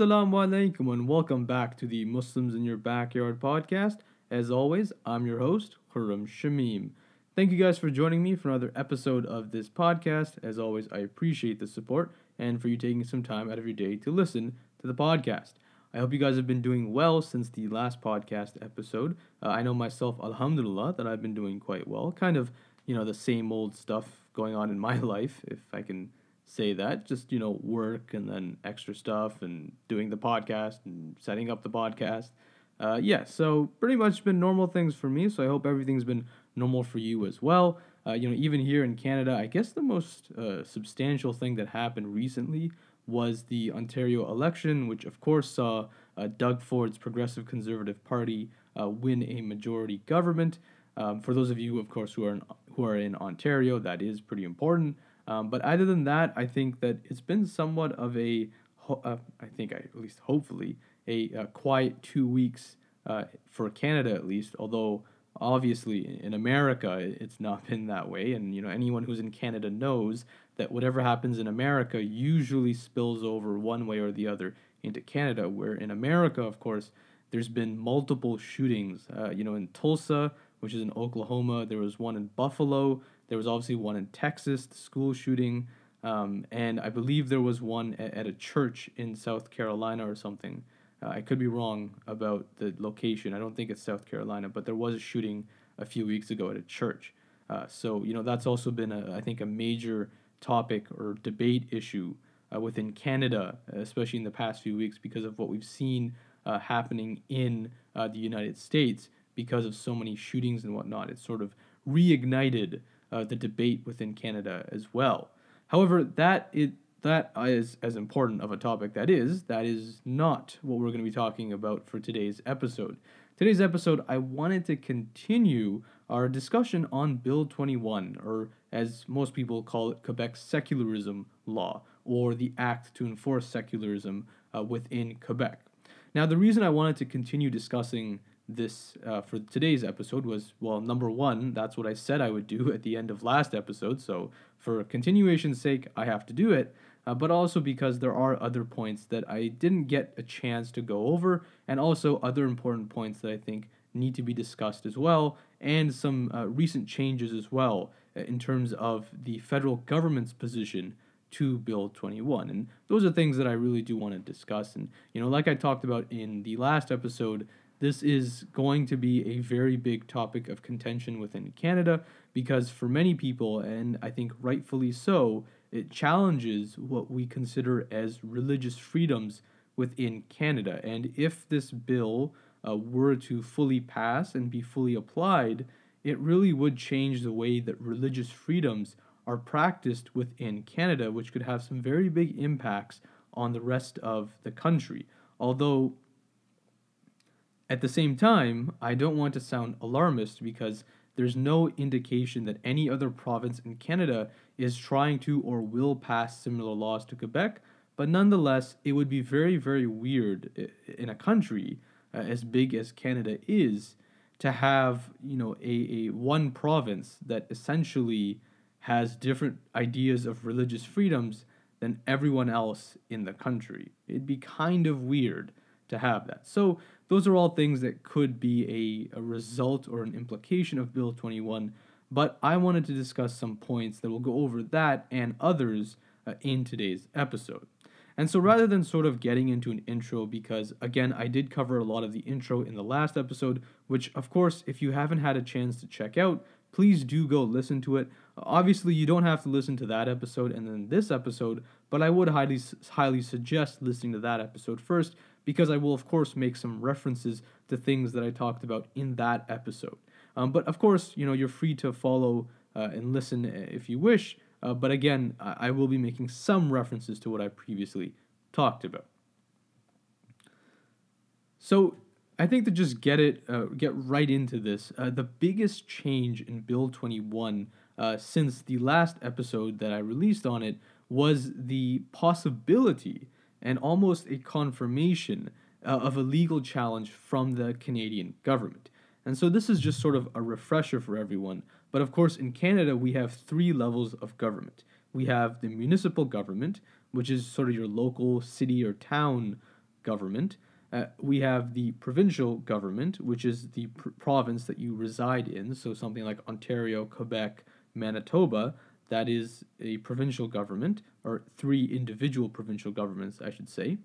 Assalamu alaikum and welcome back to the Muslims in Your Backyard podcast. As always, I'm your host, Khurram Shamim. Thank you guys for joining me for another episode of this podcast. As always, I appreciate the support and for you taking some time out of your day to listen to the podcast. I hope you guys have been doing well since the last podcast episode. Uh, I know myself, alhamdulillah, that I've been doing quite well. Kind of, you know, the same old stuff going on in my life, if I can say that. Just, you know, work and then extra stuff and doing the podcast and setting up the podcast. Uh, yeah, so pretty much been normal things for me. So I hope everything's been normal for you as well. Uh, you know, even here in Canada, I guess the most uh, substantial thing that happened recently was the Ontario election, which of course saw uh, Doug Ford's Progressive Conservative Party uh, win a majority government. Um, for those of you, of course, who are in, who are in Ontario, that is pretty important. Um, but other than that, I think that it's been somewhat of a, uh, I think I, at least hopefully, a, a quiet two weeks uh, for Canada at least. Although obviously in America it's not been that way, and you know anyone who's in Canada knows that whatever happens in America usually spills over one way or the other into Canada. Where in America, of course, there's been multiple shootings. Uh, you know, in Tulsa, which is in Oklahoma, there was one in Buffalo. There was obviously one in Texas, the school shooting, um, and I believe there was one at, at, a church in South Carolina or something. Uh, I could be wrong about the location. I don't think it's South Carolina, but there was a shooting a few weeks ago at a church. Uh, so you know that's also been a I think a major topic or debate issue uh, within Canada, especially in the past few weeks, because of what we've seen uh, happening in uh, the United States because of so many shootings and whatnot. It's sort of reignited uh, the debate within Canada as well. However, that it that is as important of a topic that is that is not what we're going to be talking about for today's episode. Today's episode, I wanted to continue our discussion on Bill 21, or as most people call it, Quebec's secularism law, or the act to enforce secularism uh, within Quebec. Now, the reason I wanted to continue discussing this uh, for today's episode was well, number one, that's what I said I would do at the end of last episode. So, for continuation's sake, I have to do it. Uh, but also because there are other points that I didn't get a chance to go over, and also other important points that I think need to be discussed as well, and some uh, recent changes as well uh, in terms of the federal government's position to Bill 21. And those are things that I really do want to discuss. And, you know, like I talked about in the last episode, this is going to be a very big topic of contention within Canada because for many people, and I think rightfully so, it challenges what we consider as religious freedoms within Canada. And if this bill uh, were to fully pass and be fully applied, it really would change the way that religious freedoms are practiced within Canada, which could have some very big impacts on the rest of the country. Although at the same time, I don't want to sound alarmist because there's no indication that any other province in Canada is trying to or will pass similar laws to Quebec, but nonetheless, it would be very, very weird in a country uh, as big as Canada is to have, you know, a, a one province that essentially has different ideas of religious freedoms than everyone else in the country. It'd be kind of weird to have that. So those are all things that could be a, a result or an implication of Bill 21. But I wanted to discuss some points that will go over that and others uh, in today's episode. And so rather than sort of getting into an intro, because again, I did cover a lot of the intro in the last episode, which of course, if you haven't had a chance to check out, please do go listen to it. Obviously, you don't have to listen to that episode and then this episode, but I would highly highly suggest listening to that episode first because I will, of course, make some references to things that I talked about in that episode. Um, but of course, you know, you're free to follow uh, and listen if you wish. Uh, but again, I-, I will be making some references to what I previously talked about. So I think to just get it, uh, get right into this, uh, the biggest change in Bill 21 uh, since the last episode that I released on it was the possibility and almost a confirmation uh, of a legal challenge from the Canadian government. And so this is just sort of a refresher for everyone. But of course, in Canada, we have three levels of government. We have the municipal government, which is sort of your local city or town government. Uh, we have the provincial government, which is the pr- province that you reside in. So something like Ontario, Quebec, Manitoba, that is a provincial government, or three individual provincial governments, I should say.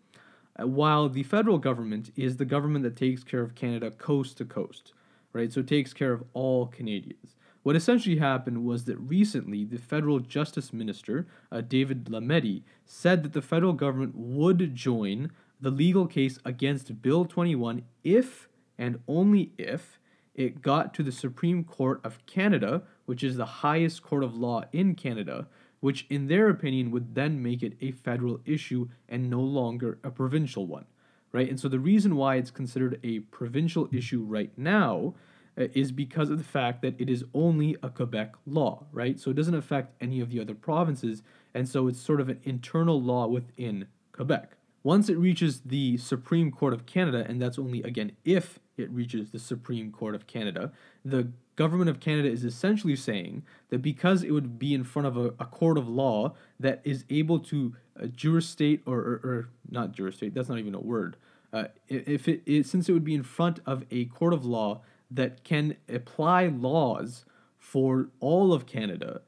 Uh, while the federal government is the government that takes care of Canada coast to coast, right? So it takes care of all Canadians. What essentially happened was that recently the federal justice minister, uh, David Lametti, said that the federal government would join the legal case against Bill 21 if and only if it got to the Supreme Court of Canada, which is the highest court of law in Canada, which in their opinion would then make it a federal issue and no longer a provincial one, right? And so the reason why it's considered a provincial issue right now uh, is because of the fact that it is only a Quebec law, right? So it doesn't affect any of the other provinces, and so it's sort of an internal law within Quebec. Once it reaches the Supreme Court of Canada, and that's only again if it reaches the Supreme Court of Canada, the government of Canada is essentially saying that because it would be in front of a, a court of law that is able to uh, juristate or, or, or not juristate, that's not even a word. Uh, if it, it since it would be in front of a court of law that can apply laws for all of Canada,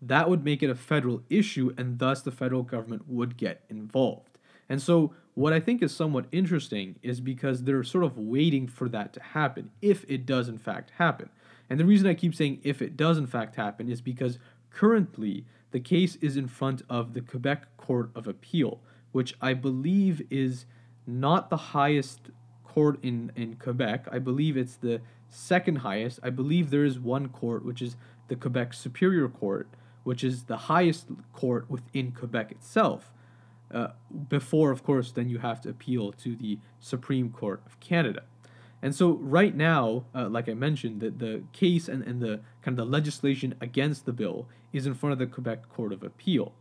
that would make it a federal issue, and thus the federal government would get involved. And so, what I think is somewhat interesting is because they're sort of waiting for that to happen, if it does in fact happen. And the reason I keep saying if it does in fact happen is because currently the case is in front of the Quebec Court of Appeal, which I believe is not the highest court in, in Quebec. I believe it's the second highest. I believe there is one court, which is the Quebec Superior Court, which is the highest court within Quebec itself. Uh, before, of course, then you have to appeal to the Supreme Court of Canada. And so, right now, uh, like I mentioned, the, the case and, and the kind of the legislation against the bill is in front of the Quebec Court of Appeal.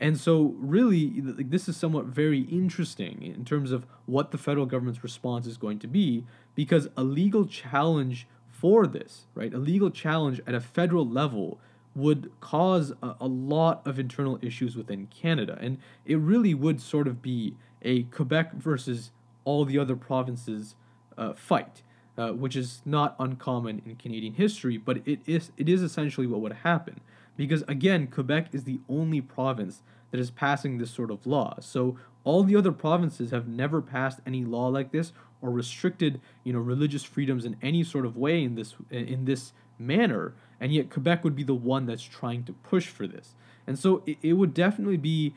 And so, really, this is somewhat very interesting in terms of what the federal government's response is going to be, because a legal challenge for this, right, a legal challenge at a federal level would cause a, a lot of internal issues within Canada. And it really would sort of be a Quebec versus all the other provinces uh, fight. Uh, which is not uncommon in Canadian history, but it is it is essentially what would happen because again, Quebec is the only province that is passing this sort of law. So all the other provinces have never passed any law like this or restricted, you know, religious freedoms in any sort of way in this in this manner, and yet Quebec would be the one that's trying to push for this. And so it, it would definitely be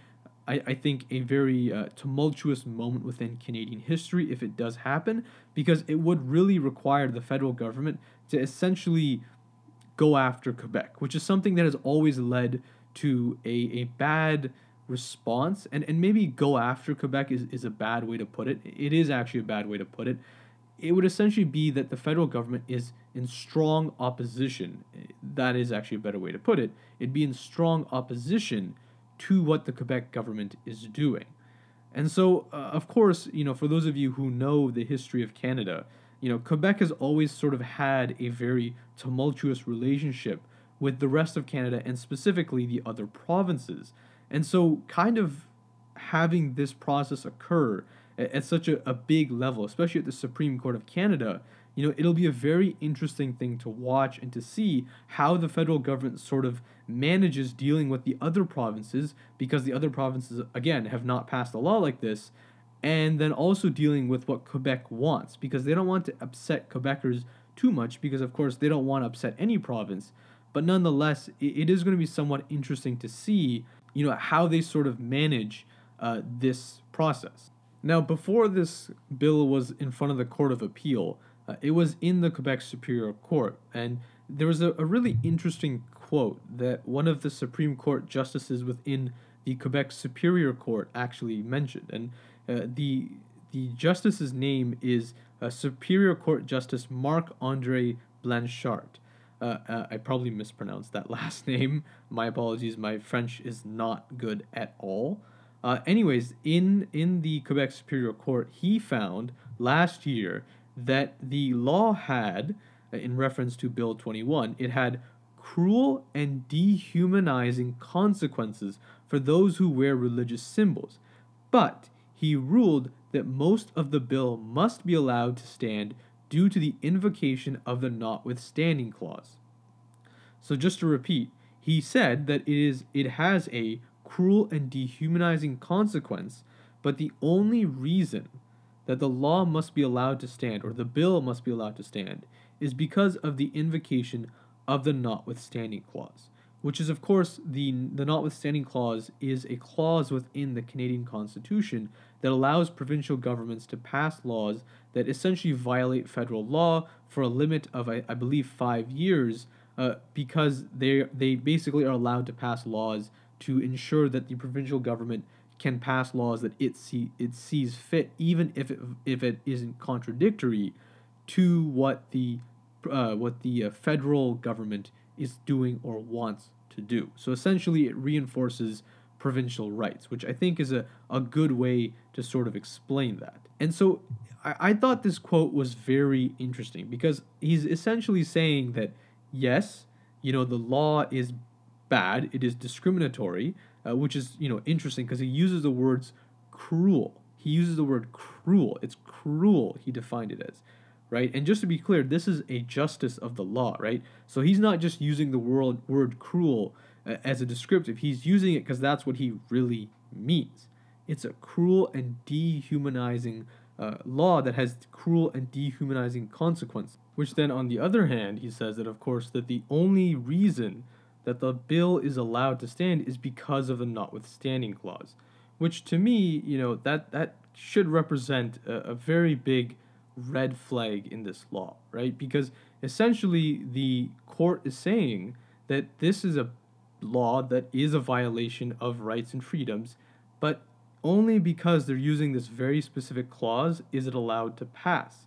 I, I think a very uh, tumultuous moment within Canadian history if it does happen, because it would really require the federal government to essentially go after Quebec, which is something that has always led to a, a bad response. And, and maybe go after Quebec is, is a bad way to put it. It is actually a bad way to put it. It would essentially be that the federal government is in strong opposition. That is actually a better way to put it. It'd be in strong opposition to what the Quebec government is doing. And so, uh, of course, you know, for those of you who know the history of Canada, you know, Quebec has always sort of had a very tumultuous relationship with the rest of Canada and specifically the other provinces. And so, kind of having this process occur at, at such a, a big level, especially at the Supreme Court of Canada, you know, it'll be a very interesting thing to watch and to see how the federal government sort of manages dealing with the other provinces because the other provinces, again, have not passed a law like this and then also dealing with what Quebec wants because they don't want to upset Quebecers too much because, of course, they don't want to upset any province. But nonetheless, it is going to be somewhat interesting to see, you know, how they sort of manage uh, this process. Now, before this bill was in front of the Court of Appeal, uh, it was in the Quebec Superior Court, and there was a, a really interesting quote that one of the Supreme Court justices within the Quebec Superior Court actually mentioned, and uh, the the justice's name is uh, Superior Court Justice Marc Andre Blanchard. Uh, uh, I probably mispronounced that last name. My apologies. My French is not good at all. Uh, anyways, in in the Quebec Superior Court, he found last year that the law had, uh, in reference to Bill 21, it had cruel and dehumanizing consequences for those who wear religious symbols. But he ruled that most of the bill must be allowed to stand due to the invocation of the notwithstanding clause. So just to repeat, he said that it is it has a cruel and dehumanizing consequence, but the only reason that the law must be allowed to stand or the bill must be allowed to stand is because of the invocation of the notwithstanding clause which is of course the the notwithstanding clause is a clause within the Canadian Constitution that allows provincial governments to pass laws that essentially violate federal law for a limit of I, I believe five years uh, because they they basically are allowed to pass laws to ensure that the provincial government can pass laws that it see it sees fit even if it if it isn't contradictory to what the uh, what the uh, federal government is doing or wants to do. So essentially, it reinforces provincial rights, which I think is a, a good way to sort of explain that. And so I, I thought this quote was very interesting because he's essentially saying that, yes, you know, the law is bad, it is discriminatory, uh, which is, you know, interesting because he uses the words cruel. He uses the word cruel. It's cruel, he defined it as right? And just to be clear, this is a justice of the law, right? So he's not just using the word, word cruel uh, as a descriptive, he's using it because that's what he really means. It's a cruel and dehumanizing uh, law that has cruel and dehumanizing consequences. Which then, on the other hand, he says that, of course, that the only reason that the bill is allowed to stand is because of the notwithstanding clause. Which to me, you know, that, that should represent a, a very big red flag in this law, right? Because essentially the court is saying that this is a law that is a violation of rights and freedoms, but only because they're using this very specific clause is it allowed to pass.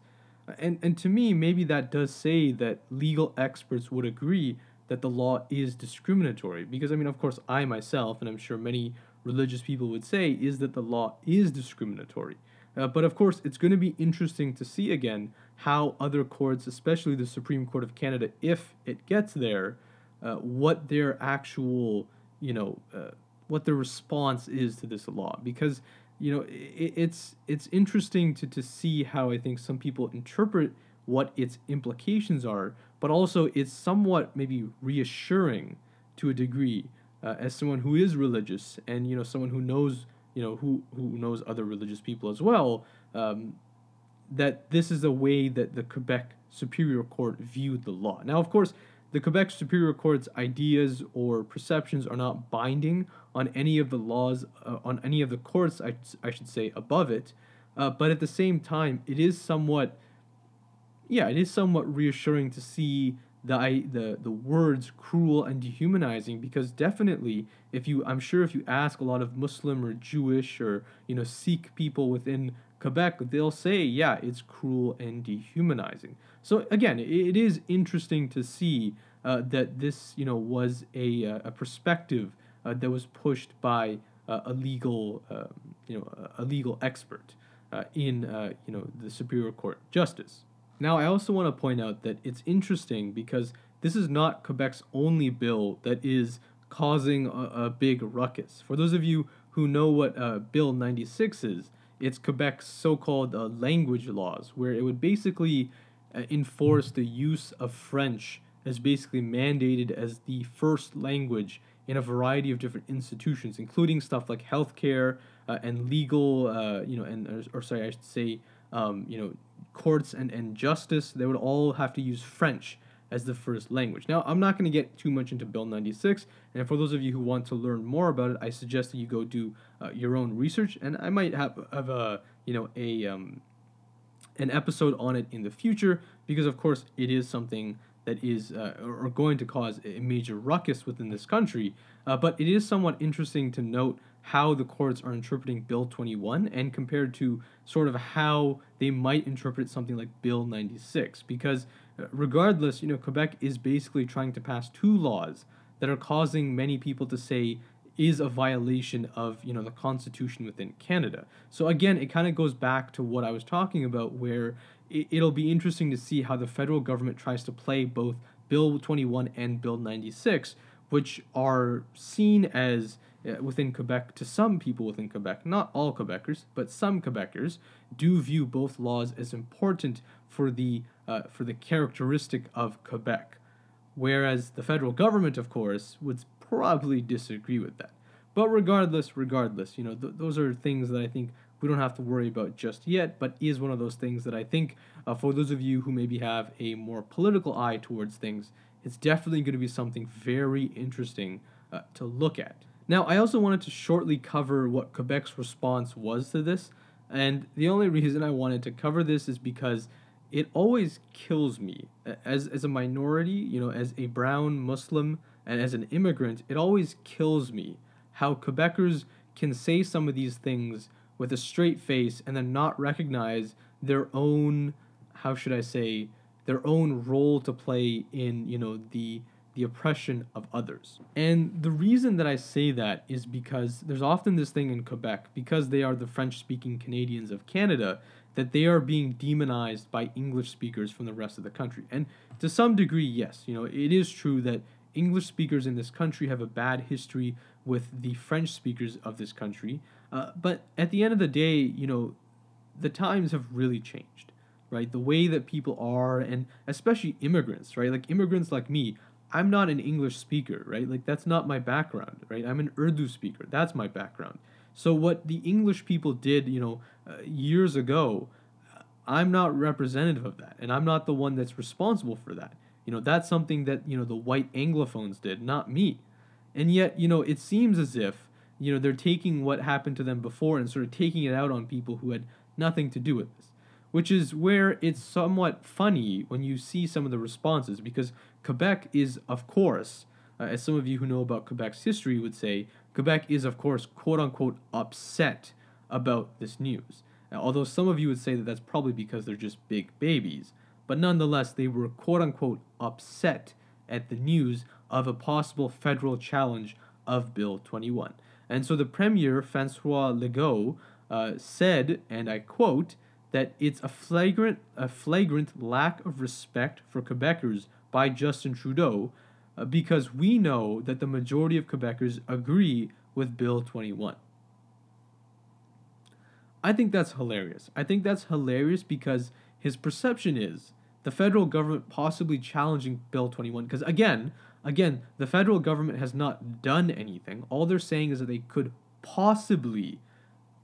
And and to me, maybe that does say that legal experts would agree that the law is discriminatory. Because I mean, of course, I myself, and I'm sure many religious people would say, is that the law is discriminatory. Uh, but of course, it's going to be interesting to see again how other courts, especially the Supreme Court of Canada, if it gets there, uh, what their actual, you know, uh, what their response is to this law. Because, you know, it, it's it's interesting to, to see how I think some people interpret what its implications are, but also it's somewhat maybe reassuring to a degree uh, as someone who is religious and you know someone who knows you know who who knows other religious people as well um, that this is the way that the Quebec Superior Court viewed the law. Now, of course, the Quebec Superior Court's ideas or perceptions are not binding on any of the laws, uh, on any of the courts, I, I should say, above it. Uh, but at the same time, it is somewhat, yeah, it is somewhat reassuring to see the the the words cruel and dehumanizing because definitely if you I'm sure if you ask a lot of Muslim or Jewish or you know Sikh people within Quebec they'll say yeah it's cruel and dehumanizing so again it is interesting to see uh, that this you know was a uh, a perspective uh, that was pushed by uh, a legal um, you know a legal expert uh, in uh, you know the Superior Court justice. Now, I also want to point out that it's interesting because this is not Quebec's only bill that is causing a, a big ruckus. For those of you who know what uh, Bill 96 is, it's Quebec's so called uh, language laws, where it would basically uh, enforce the use of French as basically mandated as the first language in a variety of different institutions, including stuff like healthcare uh, and legal, uh, you know, and or, or sorry, I should say, um, you know, courts and, and justice, they would all have to use French as the first language. Now, I'm not going to get too much into Bill 96, and for those of you who want to learn more about it, I suggest that you go do uh, your own research, and I might have, have a, you know, a, um, an episode on it in the future, because of course it is something that is uh, or going to cause a major ruckus within this country. Uh, but it is somewhat interesting to note how the courts are interpreting Bill 21 and compared to sort of how they might interpret something like Bill 96. Because uh, regardless, you know, Quebec is basically trying to pass two laws that are causing many people to say is a violation of you know the constitution within Canada. So again, it kind of goes back to what I was talking about where it'll be interesting to see how the federal government tries to play both Bill 21 and Bill 96, which are seen as within Quebec to some people within Quebec, not all Quebecers, but some Quebecers do view both laws as important for the uh, for the characteristic of Quebec, whereas the federal government, of course, would probably disagree with that. But regardless, regardless, you know, th- those are things that I think we don't have to worry about just yet, but is one of those things that I think uh, for those of you who maybe have a more political eye towards things, it's definitely going to be something very interesting uh, to look at. Now, I also wanted to shortly cover what Quebec's response was to this, and the only reason I wanted to cover this is because it always kills me. As as a minority, you know, as a brown Muslim and as an immigrant, it always kills me how Quebecers can say some of these things with a straight face and then not recognize their own how should I say their own role to play in, you know, the the oppression of others. And the reason that I say that is because there's often this thing in Quebec, because they are the French speaking Canadians of Canada, that they are being demonized by English speakers from the rest of the country. And to some degree, yes, you know, it is true that English speakers in this country have a bad history with the French speakers of this country. Uh, but at the end of the day, you know, the times have really changed, right? The way that people are, and especially immigrants, right? Like immigrants like me, I'm not an English speaker, right? Like that's not my background, right? I'm an Urdu speaker. That's my background. So what the English people did, you know, uh, years ago, I'm not representative of that, and I'm not the one that's responsible for that. You know, that's something that you know the white Anglophones did, not me. And yet, you know, it seems as if you know they're taking what happened to them before and sort of taking it out on people who had nothing to do with this which is where it's somewhat funny when you see some of the responses because Quebec is, of course, uh, as some of you who know about Quebec's history would say, Quebec is, of course, quote unquote, upset about this news. Now, although some of you would say that that's probably because they're just big babies, but nonetheless, they were quote unquote upset at the news of a possible federal challenge of Bill 21. And so the Premier, Francois Legault, uh, said, and I quote, that it's a flagrant a flagrant lack of respect for Quebecers by Justin Trudeau uh, because we know that the majority of Quebecers agree with Bill 21. I think that's hilarious. I think that's hilarious because his perception is the federal government possibly challenging Bill 21 because again, again, the federal government has not done anything. All they're saying is that they could possibly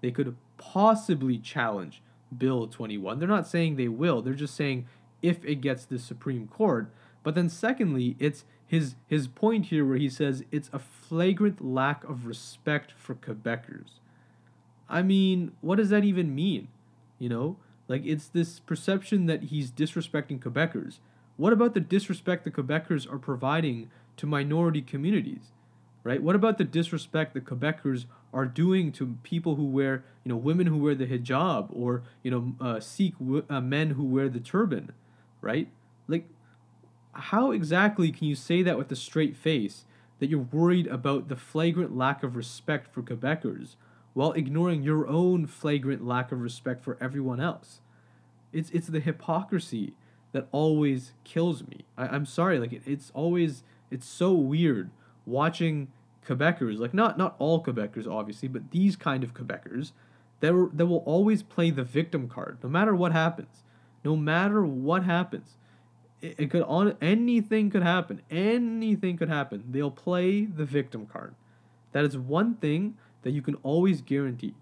they could possibly challenge Bill 21. They're not saying they will. They're just saying if it gets the Supreme Court. But then secondly, it's his his point here where he says it's a flagrant lack of respect for Quebecers. I mean, what does that even mean? You know? Like it's this perception that he's disrespecting Quebecers. What about the disrespect the Quebecers are providing to minority communities? Right? What about the disrespect the Quebecers are doing to people who wear, you know, women who wear the hijab or, you know, uh, Sikh w- uh, men who wear the turban, right? How exactly can you say that with a straight face that you're worried about the flagrant lack of respect for Quebecers while ignoring your own flagrant lack of respect for everyone else? It's, it's the hypocrisy that always kills me. I, I'm sorry, like, it, it's always, it's so weird watching Quebecers, like not not all Quebecers obviously, but these kind of Quebecers that were, that will always play the victim card no matter what happens. No matter what happens. It, it could on anything could happen. Anything could happen. They'll play the victim card. That is one thing that you can always guarantee.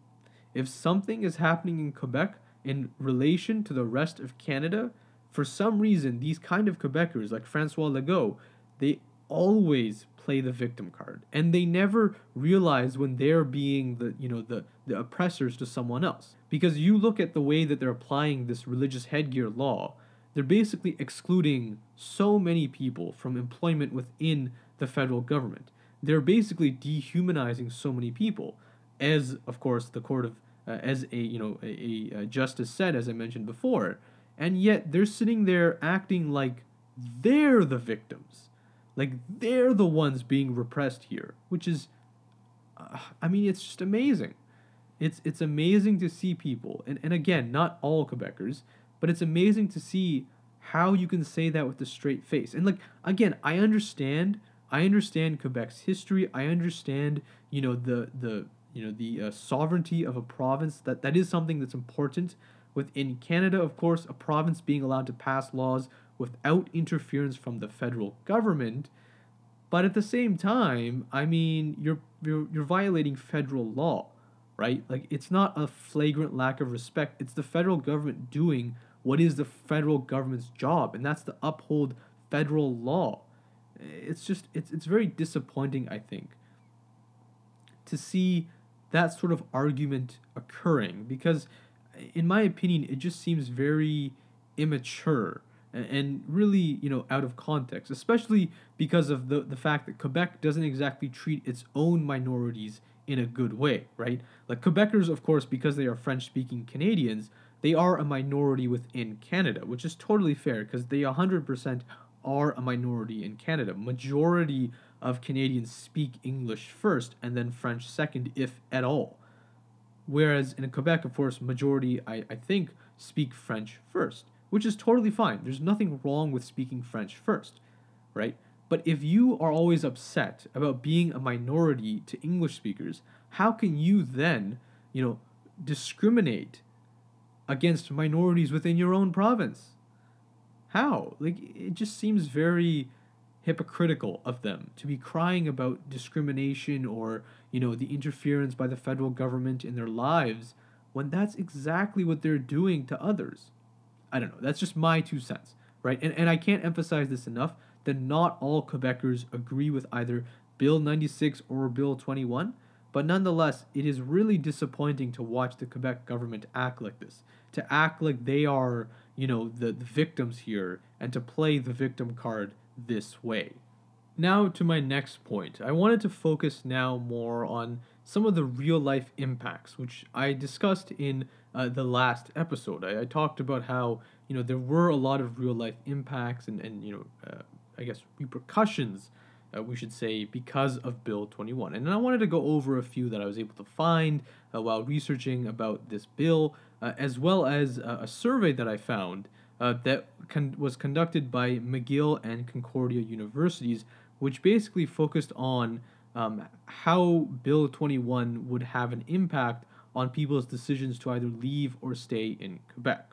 If something is happening in Quebec in relation to the rest of Canada, for some reason, these kind of Quebecers, like Francois Legault, they always play the victim card and they never realize when they're being the you know the the oppressors to someone else because you look at the way that they're applying this religious headgear law they're basically excluding so many people from employment within the federal government. They're basically dehumanizing so many people. As of course the court of uh, as a you know a, a justice said as i mentioned before and yet they're sitting there acting like they're the victims. Like they're the ones being repressed here, which is, uh, I mean, it's just amazing. It's it's amazing to see people, and and again, not all Quebecers, but it's amazing to see how you can say that with a straight face. And like again, I understand I understand Quebec's history. I understand, you know, the the you know the uh, sovereignty of a province. That that is something that's important within Canada. Of course, a province being allowed to pass laws without interference from the federal government. But at the same time, I mean, you're you're, you're violating federal law, right? Like it's not a flagrant lack of respect. It's the federal government doing what is the federal government's job, and that's to uphold federal law. It's just it's it's very disappointing, I think, to see that sort of argument occurring because in my opinion, it just seems very immature and really, you know, out of context, especially because of the, the fact that Quebec doesn't exactly treat its own minorities in a good way, right? Like Quebecers, of course, because they are French speaking Canadians, they are a minority within Canada, which is totally fair because they 100% are a minority in Canada. Majority of Canadians speak English first and then French second, if at all. Whereas in Quebec, of course, majority, I, I think, speak French first, which is totally fine. There's nothing wrong with speaking French first, right? But if you are always upset about being a minority to English speakers, how can you then, you know, discriminate against minorities within your own province? How? Like, it just seems very hypocritical of them to be crying about discrimination or, you know, the interference by the federal government in their lives when that's exactly what they're doing to others. I don't know. That's just my two cents, right? And, and I can't emphasize this enough that not all Quebecers agree with either Bill 96 or Bill 21, but nonetheless, it is really disappointing to watch the Quebec government act like this, to act like they are, you know, the, the victims here, and to play the victim card this way. Now, to my next point, I wanted to focus now more on some of the real life impacts, which I discussed in uh, the last episode. I, I, talked about how, you know, there were a lot of real life impacts and, and you know, uh, I guess repercussions, uh, we should say, because of Bill 21. And I wanted to go over a few that I was able to find uh, while researching about this bill, uh, as well as a survey that I found uh, that con- was conducted by McGill and Concordia universities, which basically focused on um, how Bill 21 would have an impact on people's decisions to either leave or stay in Quebec.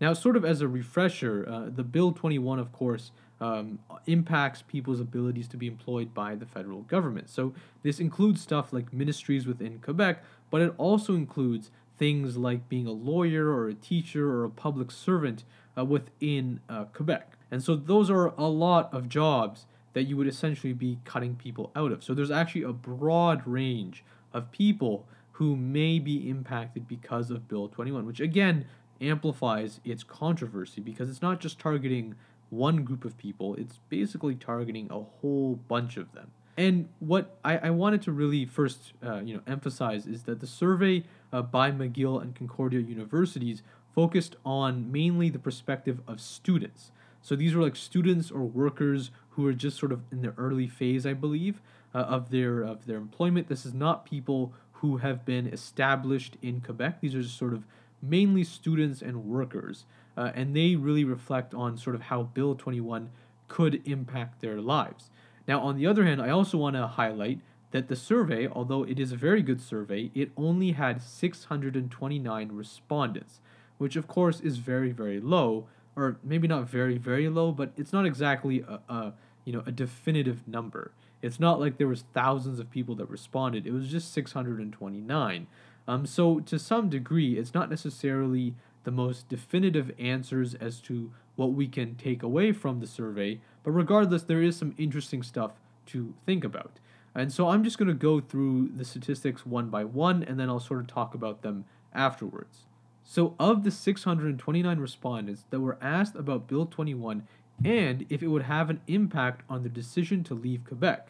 Now, sort of as a refresher, uh, the Bill 21, of course, um, impacts people's abilities to be employed by the federal government. So, this includes stuff like ministries within Quebec, but it also includes things like being a lawyer or a teacher or a public servant uh, within uh, Quebec. And so those are a lot of jobs that you would essentially be cutting people out of. So there's actually a broad range of people who may be impacted because of Bill 21, which again amplifies its controversy because it's not just targeting one group of people, it's basically targeting a whole bunch of them. And what I, I wanted to really first uh, you know emphasize is that the survey uh, by McGill and Concordia universities focused on mainly the perspective of students. So these were like students or workers who are just sort of in the early phase, I believe, uh, of their of their employment. This is not people who have been established in Quebec. These are just sort of mainly students and workers, uh, and they really reflect on sort of how Bill 21 could impact their lives. Now, on the other hand, I also want to highlight that the survey, although it is a very good survey, it only had 629 respondents which of course is very very low, or maybe not very very low, but it's not exactly a, a you know a definitive number. It's not like there was thousands of people that responded. It was just 629. Um, so to some degree, it's not necessarily the most definitive answers as to what we can take away from the survey, but regardless, there is some interesting stuff to think about. And so I'm just going to go through the statistics one by one, and then I'll sort of talk about them afterwards. So, of the 629 respondents that were asked about Bill 21 and if it would have an impact on their decision to leave Quebec,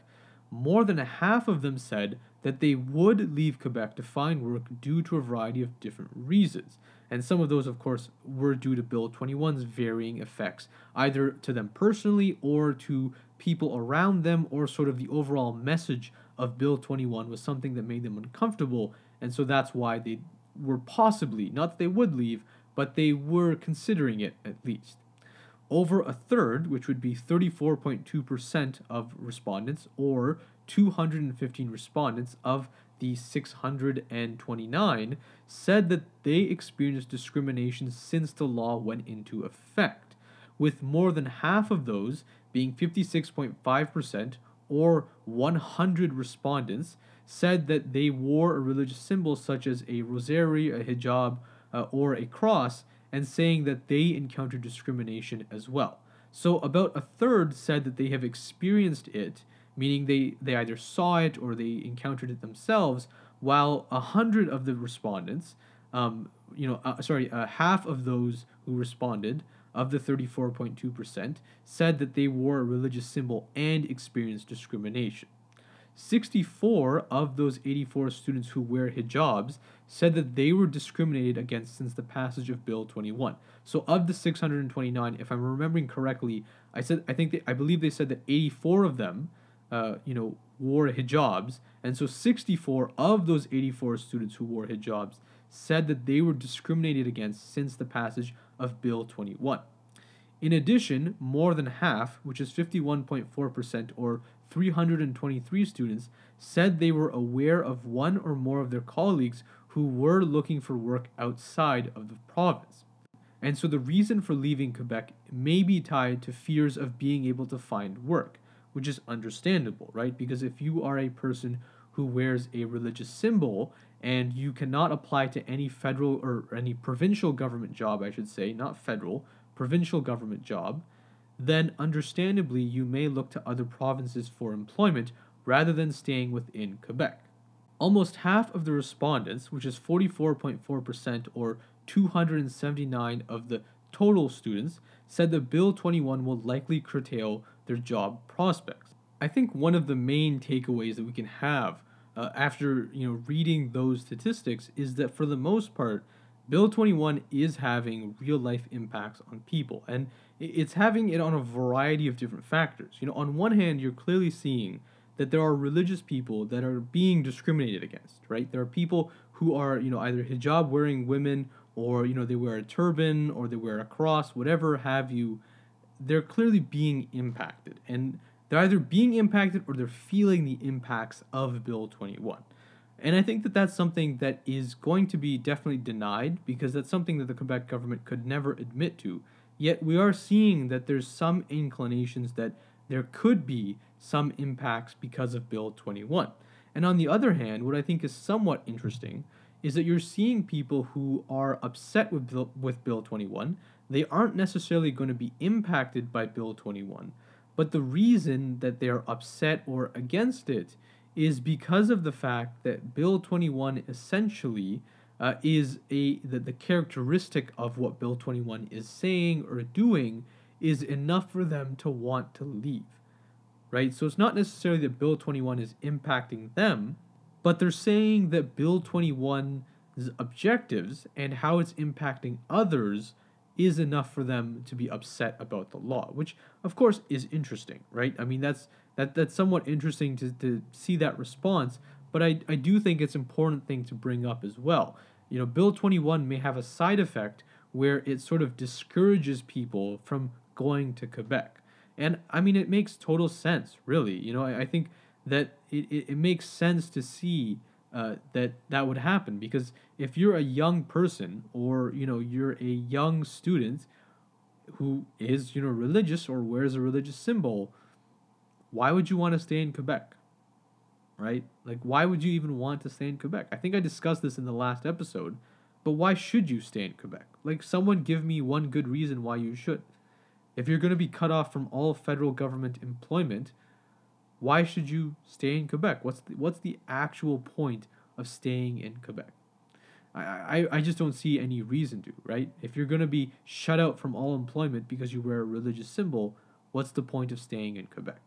more than a half of them said that they would leave Quebec to find work due to a variety of different reasons. And some of those, of course, were due to Bill 21's varying effects, either to them personally or to people around them, or sort of the overall message of Bill 21 was something that made them uncomfortable. And so that's why they were possibly, not that they would leave, but they were considering it at least. over a third, which would be 34.2% of respondents, or 215 respondents of the 629, said that they experienced discrimination since the law went into effect, with more than half of those being 56.5% or 100 respondents said that they wore a religious symbol such as a rosary, a hijab, uh, or a cross, and saying that they encountered discrimination as well. So about a third said that they have experienced it, meaning they, they either saw it or they encountered it themselves, while a hundred of the respondents, um, you know, uh, sorry, uh, half of those who responded of the 34.2% said that they wore a religious symbol and experienced discrimination. 64 of those 84 students who wear hijabs said that they were discriminated against since the passage of Bill 21. So of the 629, if I'm remembering correctly, I said I think they, I believe they said that 84 of them, uh, you know, wore hijabs, and so 64 of those 84 students who wore hijabs said that they were discriminated against since the passage of Bill 21. In addition, more than half, which is 51.4% or 323 students, said they were aware of one or more of their colleagues who were looking for work outside of the province. And so the reason for leaving Quebec may be tied to fears of being able to find work, which is understandable, right? Because if you are a person who wears a religious symbol and you cannot apply to any federal or any provincial government job, I should say, not federal, provincial government job, then understandably you may look to other provinces for employment rather than staying within Quebec. Almost half of the respondents, which is 44.4% or 279 of the total students, said that Bill 21 will likely curtail their job prospects. I think one of the main takeaways that we can have uh, after you know reading those statistics is that for the most part, Bill 21 is having real life impacts on people, and it's having it on a variety of different factors. You know, on one hand, you're clearly seeing that there are religious people that are being discriminated against, right? There are people who are, you know, either hijab wearing women or, you know, they wear a turban or they wear a cross, whatever have you. They're clearly being impacted. And they're either being impacted or they're feeling the impacts of Bill 21. And I think that that's something that is going to be definitely denied because that's something that the Quebec government could never admit to Yet we are seeing that there's some inclinations that there could be some impacts because of Bill 21. And on the other hand, what I think is somewhat interesting is that you're seeing people who are upset with Bill, with Bill 21. They aren't necessarily going to be impacted by Bill 21, but the reason that they are upset or against it is because of the fact that Bill 21 essentially uh, is a the, the characteristic of what Bill 21 is saying or doing is enough for them to want to leave. Right? So it's not necessarily that Bill 21 is impacting them, but they're saying that Bill 21's objectives and how it's impacting others is enough for them to be upset about the law, which of course is interesting, right? I mean that's that that's somewhat interesting to, to see that response, but I, I do think it's important thing to bring up as well. You know, Bill 21 may have a side effect where it sort of discourages people from going to Quebec. And I mean, it makes total sense, really. You know, I, I think that it, it, it makes sense to see uh, that that would happen because if you're a young person or, you know, you're a young student who is, you know, religious or wears a religious symbol, why would you want to stay in Quebec? right? Like, why would you even want to stay in Quebec? I think I discussed this in the last episode, but why should you stay in Quebec? Like, someone give me one good reason why you should. If you're going to be cut off from all federal government employment, why should you stay in Quebec? What's the, what's the actual point of staying in Quebec? I, I, I just don't see any reason to, right? If you're going to be shut out from all employment because you wear a religious symbol, what's the point of staying in Quebec?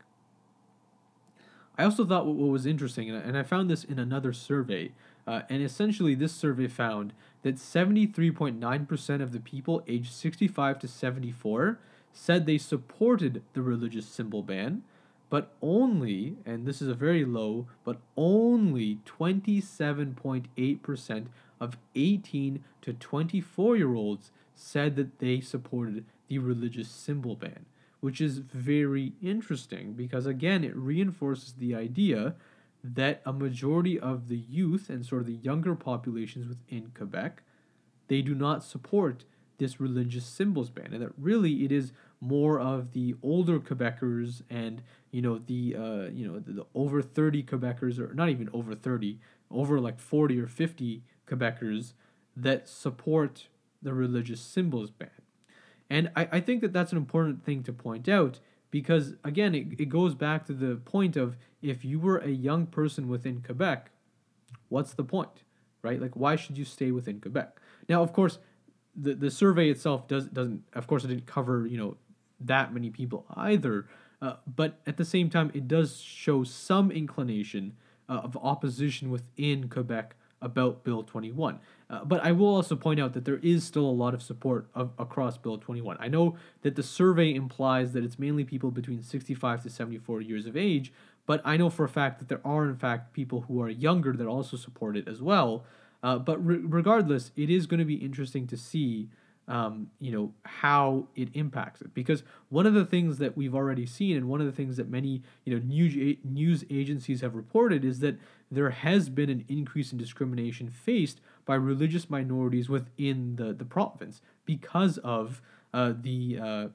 I also thought what was interesting, and I found this in another survey, uh, and essentially this survey found that 73.9% of the people aged 65 to 74 said they supported the religious symbol ban, but only, and this is a very low, but only 27.8% of 18 to 24 year olds said that they supported the religious symbol ban, which is very interesting because, again, it reinforces the idea that a majority of the youth and sort of the younger populations within Quebec, they do not support this religious symbols ban, and that really it is more of the older Quebecers and you know the uh, you know the, the over thirty Quebecers or not even over thirty, over like forty or fifty Quebecers that support the religious symbols ban, and I, I think that that's an important thing to point out because again it, it goes back to the point of if you were a young person within Quebec, what's the point, right? Like why should you stay within Quebec? Now of course the the survey itself does doesn't of course it didn't cover you know that many people either uh, but at the same time it does show some inclination uh, of opposition within Quebec about Bill 21. Uh, but I will also point out that there is still a lot of support of, across Bill 21. I know that the survey implies that it's mainly people between 65 to 74 years of age, but I know for a fact that there are, in fact, people who are younger that also support it as well. Uh, but re- regardless, it is going to be interesting to see, um, you know, how it impacts it. Because one of the things that we've already seen, and one of the things that many, you know, news news agencies have reported, is that there has been an increase in discrimination faced by religious minorities within the the province because of uh, the uh,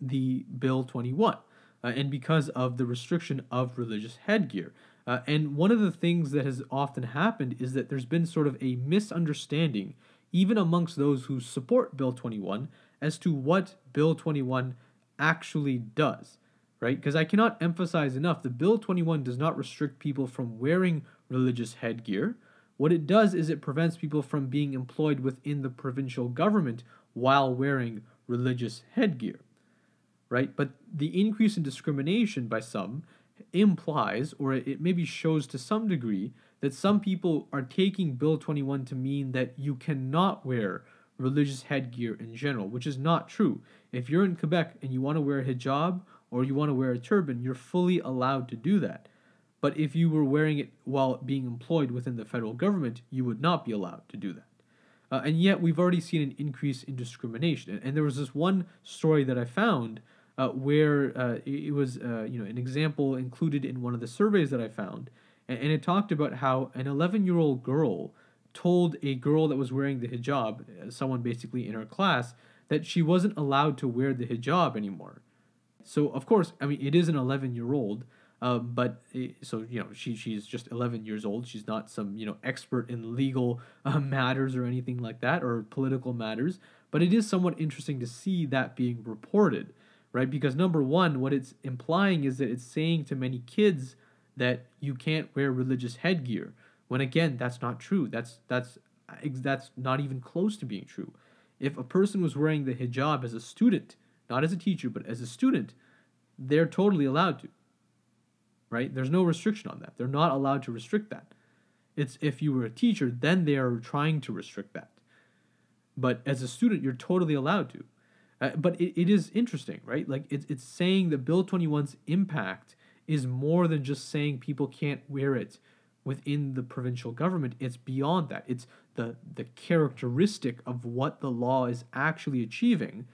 the Bill twenty one. Uh, and because of the restriction of religious headgear. Uh, and one of the things that has often happened is that there's been sort of a misunderstanding, even amongst those who support Bill 21, as to what Bill 21 actually does, right? Because I cannot emphasize enough that Bill 21 does not restrict people from wearing religious headgear. What it does is it prevents people from being employed within the provincial government while wearing religious headgear, right? But the increase in discrimination by some implies, or it maybe shows to some degree, that some people are taking Bill 21 to mean that you cannot wear religious headgear in general, which is not true. If you're in Quebec and you want to wear a hijab or you want to wear a turban, you're fully allowed to do that. But if you were wearing it while being employed within the federal government, you would not be allowed to do that. Uh, and yet, we've already seen an increase in discrimination. And, and there was this one story that I found uh, where uh, it was uh, you know an example included in one of the surveys that I found, and, it talked about how an 11 year old girl told a girl that was wearing the hijab, uh, someone basically in her class, that she wasn't allowed to wear the hijab anymore. So of course, I mean, it is an 11 year old. Uh, but it, so you know she she's just 11 years old she's not some you know expert in legal uh, matters or anything like that or political matters but it is somewhat interesting to see that being reported right? Because number one, what it's implying is that it's saying to many kids that you can't wear religious headgear. When again, that's not true. That's that's that's not even close to being true. If a person was wearing the hijab as a student, not as a teacher, but as a student, they're totally allowed to. Right? There's no restriction on that. They're not allowed to restrict that. It's if you were a teacher, then they are trying to restrict that. But as a student, you're totally allowed to. Uh, but it, it is interesting, right? Like it's, it's saying that Bill 21's impact is more than just saying people can't wear it within the provincial government. It's beyond that. It's the, the characteristic of what the law is actually achieving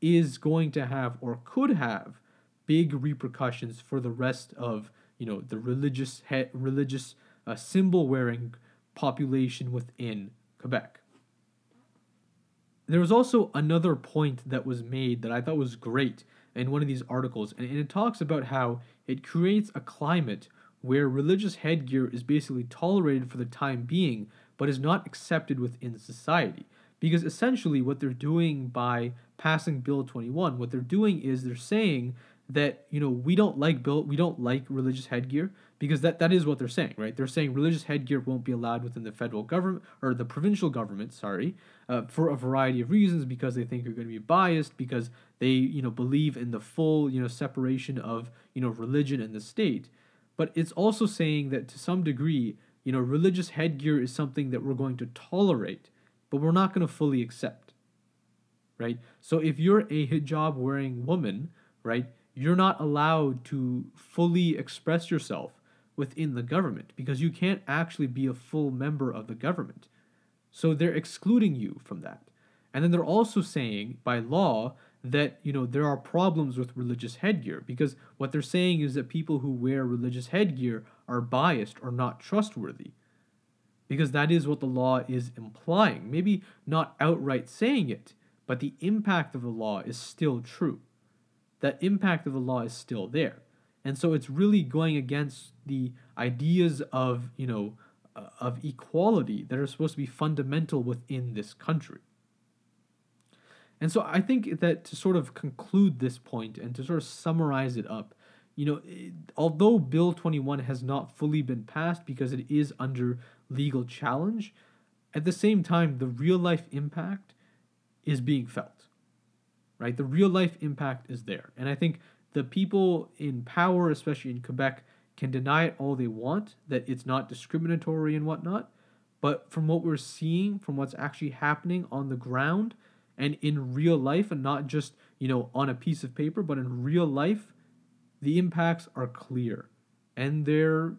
is going to have or could have big repercussions for the rest of you know the religious he- religious uh, symbol wearing population within Quebec there was also another point that was made that I thought was great in one of these articles, and, it talks about how it creates a climate where religious headgear is basically tolerated for the time being, but is not accepted within society. Because essentially, what they're doing by passing Bill 21, what they're doing is they're saying that you know we don't like bill we don't like religious headgear because that that is what they're saying right? They're saying religious headgear won't be allowed within the federal government or the provincial government sorry uh, for a variety of reasons because they think you're going to be biased because they you know believe in the full you know separation of you know religion and the state. But it's also saying that to some degree you know religious headgear is something that we're going to tolerate but we're not going to fully accept right? So if you're a hijab wearing woman right you're not allowed to fully express yourself within the government because you can't actually be a full member of the government. So they're excluding you from that. And then they're also saying by law that you know there are problems with religious headgear because what they're saying is that people who wear religious headgear are biased or not trustworthy because that is what the law is implying maybe not outright saying it but the impact of the law is still true that impact of the law is still there. And so it's really going against the ideas of you know uh, of equality that are supposed to be fundamental within this country. And so I think that to sort of conclude this point and to sort of summarize it up, you know, it, although Bill 21 has not fully been passed because it is under legal challenge, at the same time, the real life impact is being felt, right? The real life impact is there. And I think the people in power, especially in Quebec, can deny it all they want, that it's not discriminatory and whatnot. But from what we're seeing, from what's actually happening on the ground, and in real life and not just you know on a piece of paper but in real life the impacts are clear and they're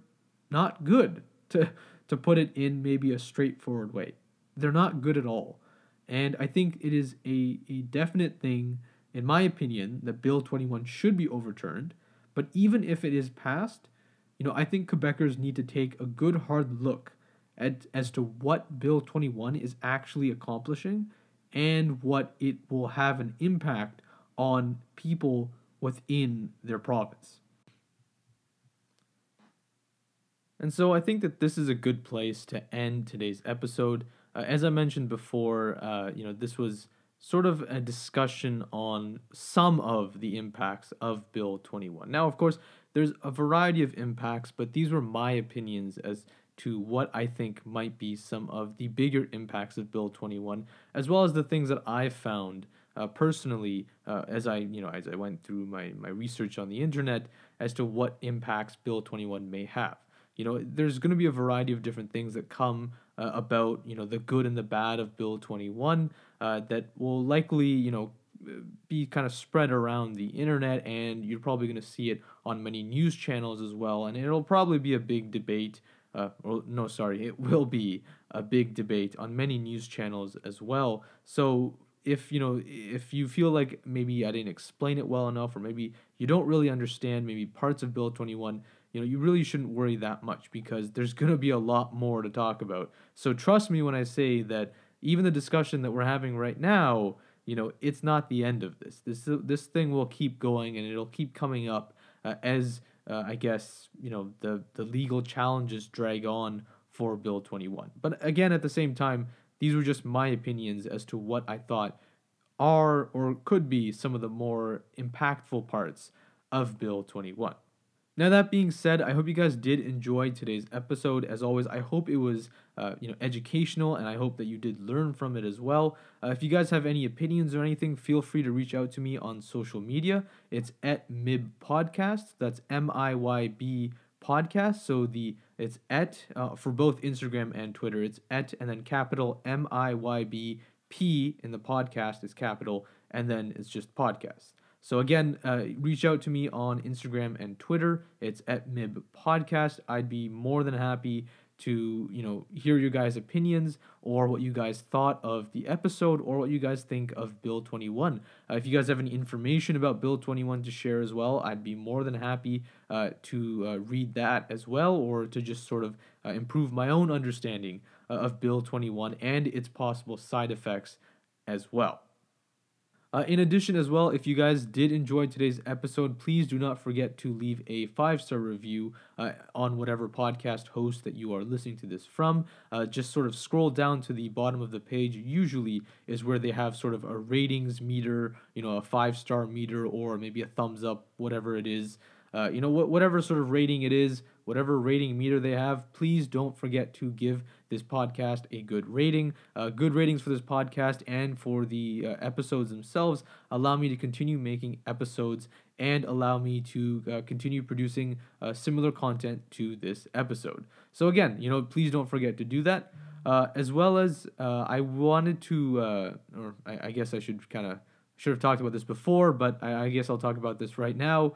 not good to to put it in maybe a straightforward way they're not good at all and i think it is a, a definite thing in my opinion that bill 21 should be overturned but even if it is passed you know i think quebecers need to take a good hard look at as to what bill 21 is actually accomplishing and what it will have an impact on people within their province. And so I think that this is a good place to end today's episode. Uh, as I mentioned before, uh, you know, this was sort of a discussion on some of the impacts of Bill 21. Now, of course, there's a variety of impacts, but these were my opinions as to what I think might be some of the bigger impacts of Bill 21, as well as the things that I found uh, personally uh, as I you know as I went through my my research on the internet as to what impacts Bill 21 may have. You know, there's going to be a variety of different things that come uh, about you know the good and the bad of Bill 21 uh, that will likely you know be kind of spread around the internet and you're probably going to see it on many news channels as well and it'll probably be a big debate uh, or no, sorry, it will be a big debate on many news channels as well. So if you know if you feel like maybe I didn't explain it well enough, or maybe you don't really understand maybe parts of Bill Twenty One, you know you really shouldn't worry that much because there's gonna be a lot more to talk about. So trust me when I say that even the discussion that we're having right now, you know, it's not the end of this. This this thing will keep going and it'll keep coming up uh, as uh, I guess you know the the legal challenges drag on for Bill 21. But again, at the same time, these were just my opinions as to what I thought are or could be some of the more impactful parts of Bill 21. Now that being said, I hope you guys did enjoy today's episode. As always, I hope it was uh, you know educational, and I hope that you did learn from it as well. Uh, if you guys have any opinions or anything, feel free to reach out to me on social media. It's at Mib Podcast. That's M I Y B Podcast. So the it's at uh, for both Instagram and Twitter. It's at and then capital M I Y B P in the podcast is capital, and then it's just podcast. So again, uh, reach out to me on Instagram and Twitter. It's at Mib Podcast. I'd be more than happy to you know hear your guys' opinions or what you guys thought of the episode or what you guys think of Bill 21. Uh, if you guys have any information about Bill 21 to share as well, I'd be more than happy uh, to uh, read that as well or to just sort of uh, improve my own understanding uh, of Bill 21 and its possible side effects as well. Uh, in addition, as well, if you guys did enjoy today's episode, please do not forget to leave a five star review uh, on whatever podcast host that you are listening to this from. Uh, just sort of scroll down to the bottom of the page, usually is where they have sort of a ratings meter, you know, a five star meter, or maybe a thumbs up, whatever it is. Uh, you know, wh- whatever sort of rating it is, whatever rating meter they have, please don't forget to give this podcast a good rating. Uh, good ratings for this podcast and for the uh, episodes themselves allow me to continue making episodes and allow me to uh, continue producing uh, similar content to this episode. So, again, you know, please don't forget to do that. Uh, as well as uh, I wanted to, or I, I, guess I should kind of should have talked about this before, but I, I guess I'll talk about this right now.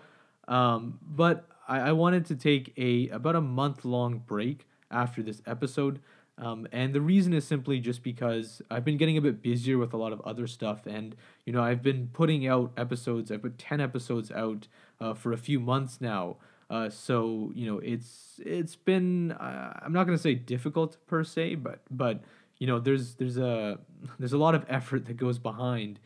Um, but I, I wanted to take a about a month long break after this episode. Um, and the reason is simply just because I've been getting a bit busier with a lot of other stuff. And, you know, I've been putting out episodes, I've put 10 episodes out uh, for a few months now. Uh, so you know it's it's been uh, I'm not gonna say difficult per se, but but you know there's there's a there's a lot of effort that goes behind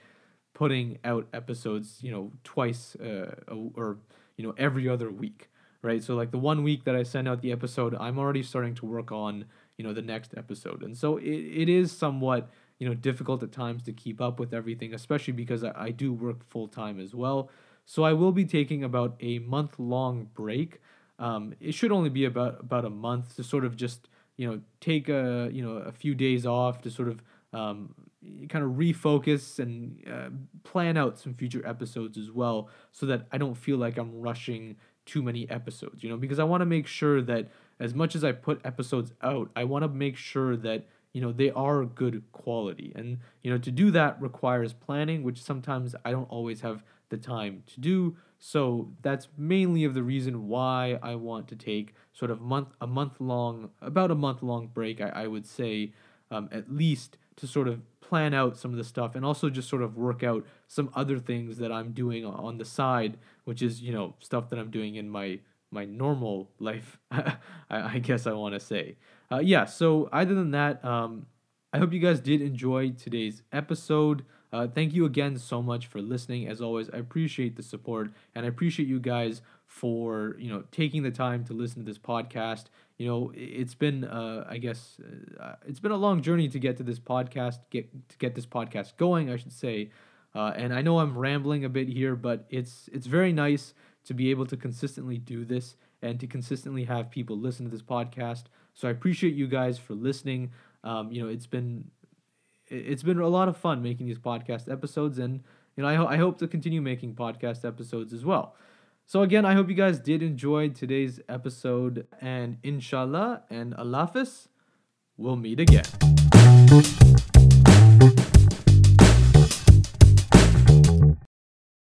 putting out episodes you know twice uh, or you know every other week right? So like the one week that i send out the episode i'm already starting to work on you know the next episode. And so it, it is somewhat you know difficult at times to keep up with everything especially because i, I do work full-time as well. So i will be taking about a month long break. Um, it should only be about about a month to sort of just you know take a you know a few days off to sort of um, kind of refocus and uh, plan out some future episodes as well so that I don't feel like I'm rushing too many episodes, you know, because I want to make sure that as much as I put episodes out, I want to make sure that you know they are good quality. And you know to do that requires planning which sometimes i don't always have the time to do. So that's mainly of the reason why i want to take sort of month a month long about a month long break i, I would say um, at least to sort of plan out some of the stuff and also just sort of work out some other things that i'm doing on the side which is you know stuff that i'm doing in my my normal life I, I guess i want to say uh, yeah, so other than that, um, I hope you guys did enjoy today's episode. Uh, thank you again so much for listening. As always, I appreciate the support and I appreciate you guys for you know taking the time to listen to this podcast. You know, it's been uh, I guess uh, it's been a long journey to get to this podcast, get to get this podcast going, I should say. Uh, and I know I'm rambling a bit here, but it's it's very nice to be able to consistently do this and to consistently have people listen to this podcast. So I appreciate you guys for listening. Um, you know, it's been it's been a lot of fun making these podcast episodes, and you know, I, ho- I hope to continue making podcast episodes as well. So again, I hope you guys did enjoy today's episode, and inshallah and Allah hafiz, we'll meet again.